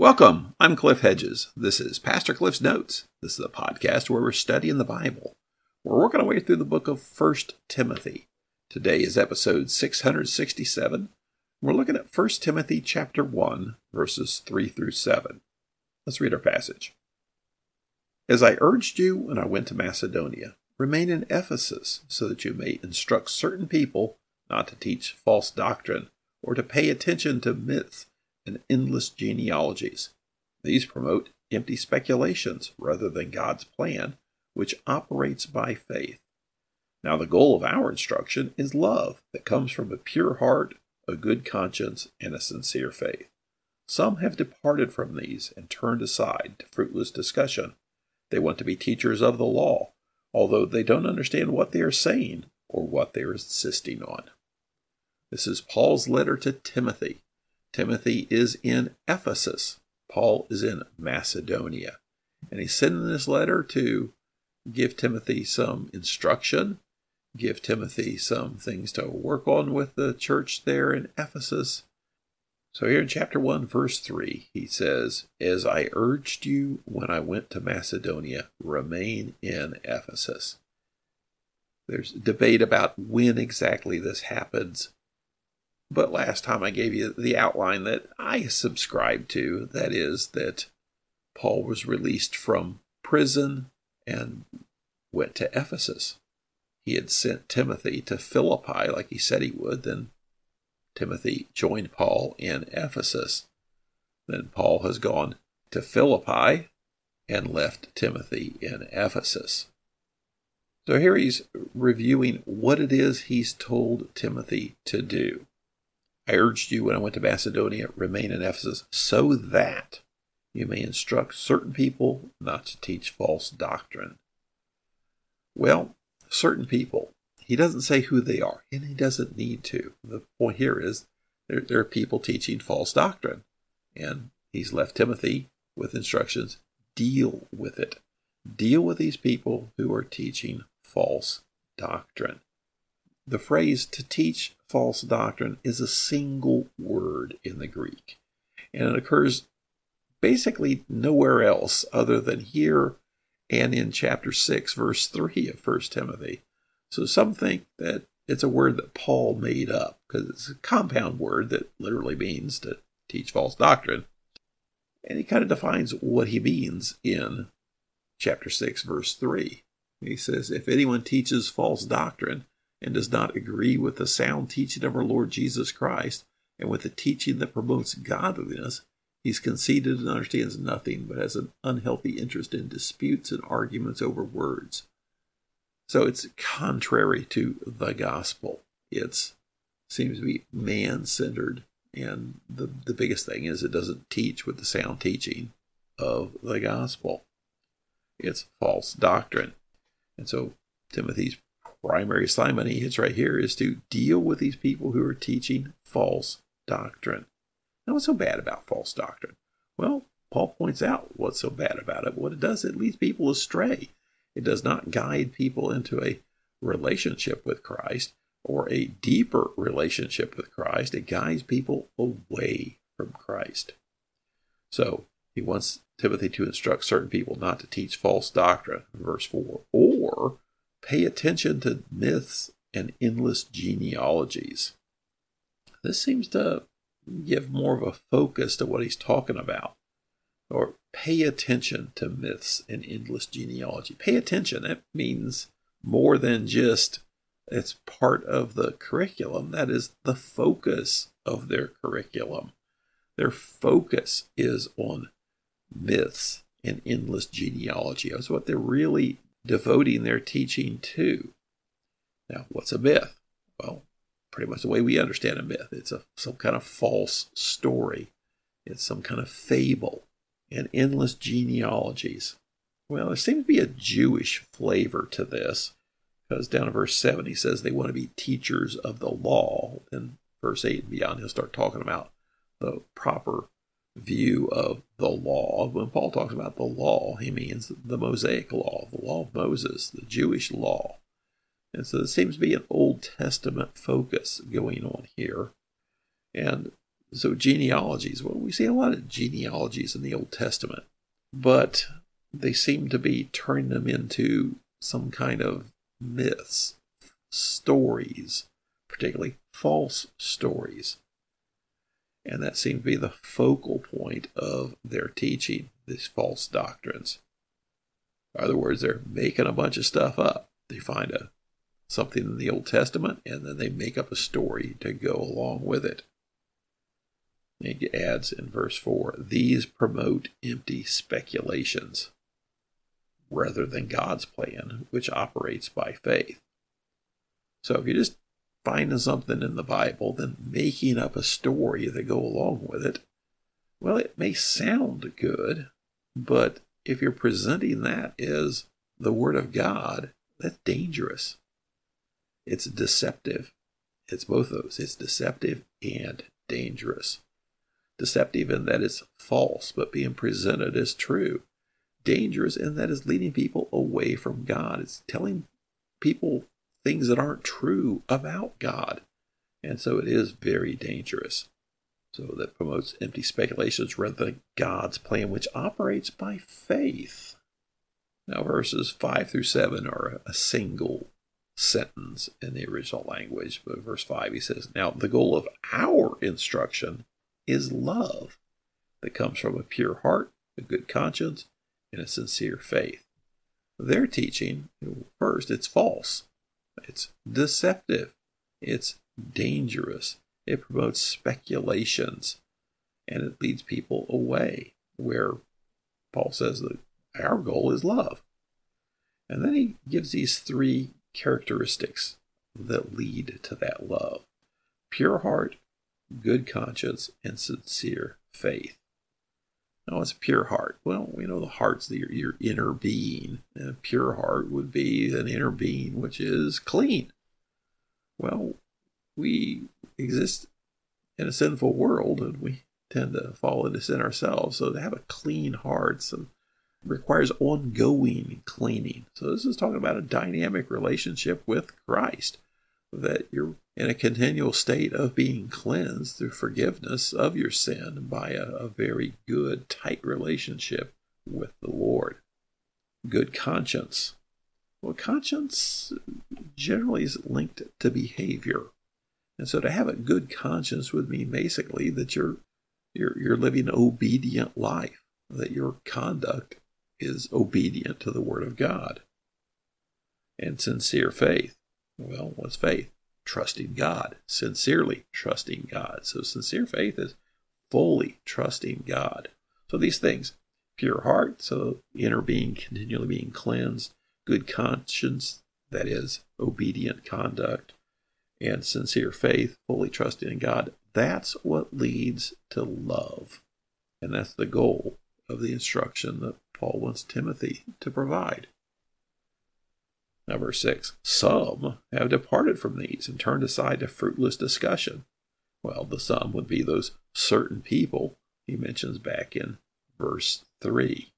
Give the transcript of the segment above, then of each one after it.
Welcome. I'm Cliff Hedges. This is Pastor Cliff's Notes. This is a podcast where we're studying the Bible. We're working our way through the book of First Timothy. Today is episode 667. We're looking at 1 Timothy chapter 1, verses 3 through 7. Let's read our passage. As I urged you when I went to Macedonia, remain in Ephesus so that you may instruct certain people not to teach false doctrine or to pay attention to myths and endless genealogies. These promote empty speculations rather than God's plan, which operates by faith. Now, the goal of our instruction is love that comes from a pure heart, a good conscience, and a sincere faith. Some have departed from these and turned aside to fruitless discussion. They want to be teachers of the law, although they don't understand what they are saying or what they are insisting on. This is Paul's letter to Timothy, Timothy is in Ephesus. Paul is in Macedonia. And he's sending this letter to give Timothy some instruction, give Timothy some things to work on with the church there in Ephesus. So here in chapter 1, verse 3, he says, As I urged you when I went to Macedonia, remain in Ephesus. There's debate about when exactly this happens. But last time I gave you the outline that I subscribe to that is, that Paul was released from prison and went to Ephesus. He had sent Timothy to Philippi like he said he would. Then Timothy joined Paul in Ephesus. Then Paul has gone to Philippi and left Timothy in Ephesus. So here he's reviewing what it is he's told Timothy to do. I urged you when I went to Macedonia, remain in Ephesus, so that you may instruct certain people not to teach false doctrine. Well, certain people. He doesn't say who they are, and he doesn't need to. The point here is there, there are people teaching false doctrine, and he's left Timothy with instructions deal with it. Deal with these people who are teaching false doctrine. The phrase to teach false doctrine is a single word in the Greek, and it occurs basically nowhere else other than here and in chapter 6, verse 3 of 1 Timothy. So some think that it's a word that Paul made up because it's a compound word that literally means to teach false doctrine. And he kind of defines what he means in chapter 6, verse 3. He says, If anyone teaches false doctrine and does not agree with the sound teaching of our Lord Jesus Christ and with the teaching that promotes godliness, he's conceited and understands nothing, but has an unhealthy interest in disputes and arguments over words. So it's contrary to the gospel. It seems to be man centered. And the, the biggest thing is it doesn't teach with the sound teaching of the gospel. It's false doctrine. And so Timothy's primary assignment he hits right here is to deal with these people who are teaching false doctrine. Now, what's so bad about false doctrine? Well, Paul points out what's so bad about it. What it does, it leads people astray. It does not guide people into a relationship with Christ or a deeper relationship with Christ. It guides people away from Christ. So he wants Timothy to instruct certain people not to teach false doctrine, verse 4, or Pay attention to myths and endless genealogies. This seems to give more of a focus to what he's talking about. Or pay attention to myths and endless genealogy. Pay attention. That means more than just it's part of the curriculum. That is the focus of their curriculum. Their focus is on myths and endless genealogy. That's what they're really devoting their teaching to. Now, what's a myth? Well, pretty much the way we understand a myth. It's a, some kind of false story. It's some kind of fable and endless genealogies. Well, there seems to be a Jewish flavor to this because down in verse 7 he says they want to be teachers of the law. And verse 8 and beyond, he'll start talking about the proper view of the law. When Paul talks about the law, he means the Mosaic law, the law of Moses, the Jewish law. And so there seems to be an Old Testament focus going on here. And So, genealogies. Well, we see a lot of genealogies in the Old Testament, but they seem to be turning them into some kind of myths, stories, particularly false stories. And that seemed to be the focal point of their teaching, these false doctrines. In other words, they're making a bunch of stuff up. They find a something in the Old Testament and then they make up a story to go along with it. He adds in verse 4 these promote empty speculations rather than God's plan, which operates by faith. So if you're just finding something in the Bible, then making up a story to go along with it, well, it may sound good, but if you're presenting that as the Word of God, that's dangerous. It's deceptive. It's both those. It's deceptive and dangerous. Deceptive in that it's false, but being presented as true. Dangerous in that it's leading people away from God. It's telling people things that aren't true about God. And so it is very dangerous. So that promotes empty speculations rather than God's plan, which operates by faith. Now, verses 5 through 7 are a single sentence in the original language. But verse 5, he says, Now the goal of our instruction is love that comes from a pure heart, a good conscience, and a sincere faith. Their teaching, first, it's false. It's deceptive. It's dangerous. It promotes speculations and it leads people away where Paul says that our goal is love. And then he gives these three characteristics that lead to that love pure heart, good conscience, and sincere faith. Now, it's a pure heart. Well, we know the heart's the, your, your inner being. And a pure heart would be an inner being which is clean. Well, we exist in a sinful world and we tend to fall into sin ourselves. So to have a clean heart, some requires ongoing cleaning. So this is talking about a dynamic relationship with Christ, that you're in a continual state of being cleansed through forgiveness of your sin by a, a very good, tight relationship with the Lord. Good conscience. Well, conscience generally is linked to behavior. And so to have a good conscience would mean basically that you're you're, you're living an obedient life, that your conduct is obedient to the Word of God. And sincere faith. Well, what's faith? Trusting God, sincerely trusting God. So, sincere faith is fully trusting God. So, these things pure heart, so inner being continually being cleansed, good conscience, that is, obedient conduct, and sincere faith, fully trusting in God. That's what leads to love. And that's the goal of the instruction that Paul wants Timothy to provide. Verse 6 Some have departed from these and turned aside to fruitless discussion. Well, the some would be those certain people he mentions back in verse 3.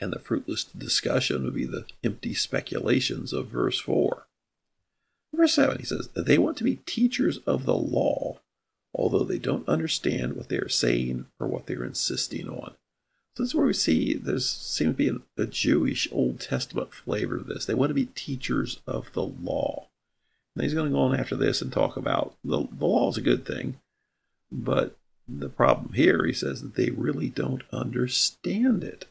And the fruitless discussion would be the empty speculations of verse 4. Verse 7, he says, They want to be teachers of the law, although they don't understand what they are saying or what they are insisting on. So this is where we see there seems to be a, a Jewish Old Testament flavor to this. They want to be teachers of the law. And he's going to go on after this and talk about the, the law is a good thing, but the problem here, he says that they really don't understand it.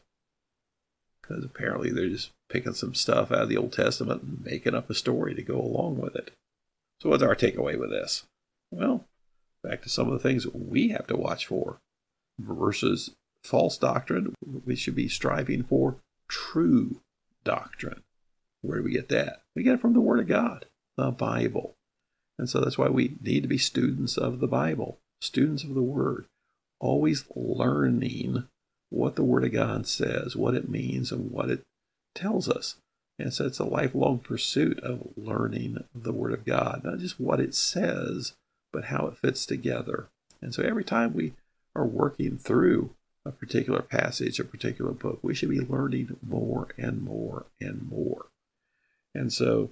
Because apparently they're just picking some stuff out of the Old Testament and making up a story to go along with it. So, what's our takeaway with this? Well, back to some of the things we have to watch for. Verses false doctrine. We should be striving for true doctrine. Where do we get that? We get it from the Word of God, the Bible. And so that's why we need to be students of the Bible, students of the Word, always learning what the Word of God says, what it means, and what it tells us. And so it's a lifelong pursuit of learning the Word of God, not just what it says, but how it fits together. And so every time we are working through a particular passage, a particular book, we should be learning more and more and more. And so,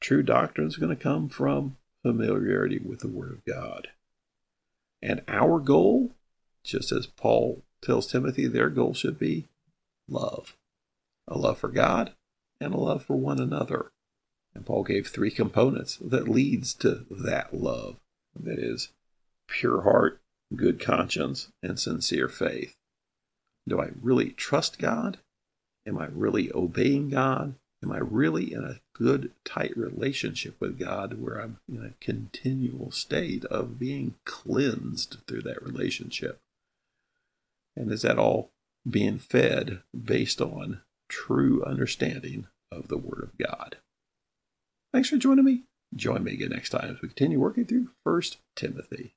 true doctrine is going to come from familiarity with the Word of God. And our goal, just as Paul tells Timothy, their goal should be love a love for God and a love for one another. And Paul gave three components that leads to that love. That is pure heart, good conscience, and sincere faith. Do I really trust God? Am I really obeying God? Am I really in a good, tight relationship with God where I'm in a continual state of being cleansed through that relationship? And is that all being fed based on true understanding of the Word of God? Thanks for joining me. Join me again next time as we continue working through 1 Timothy.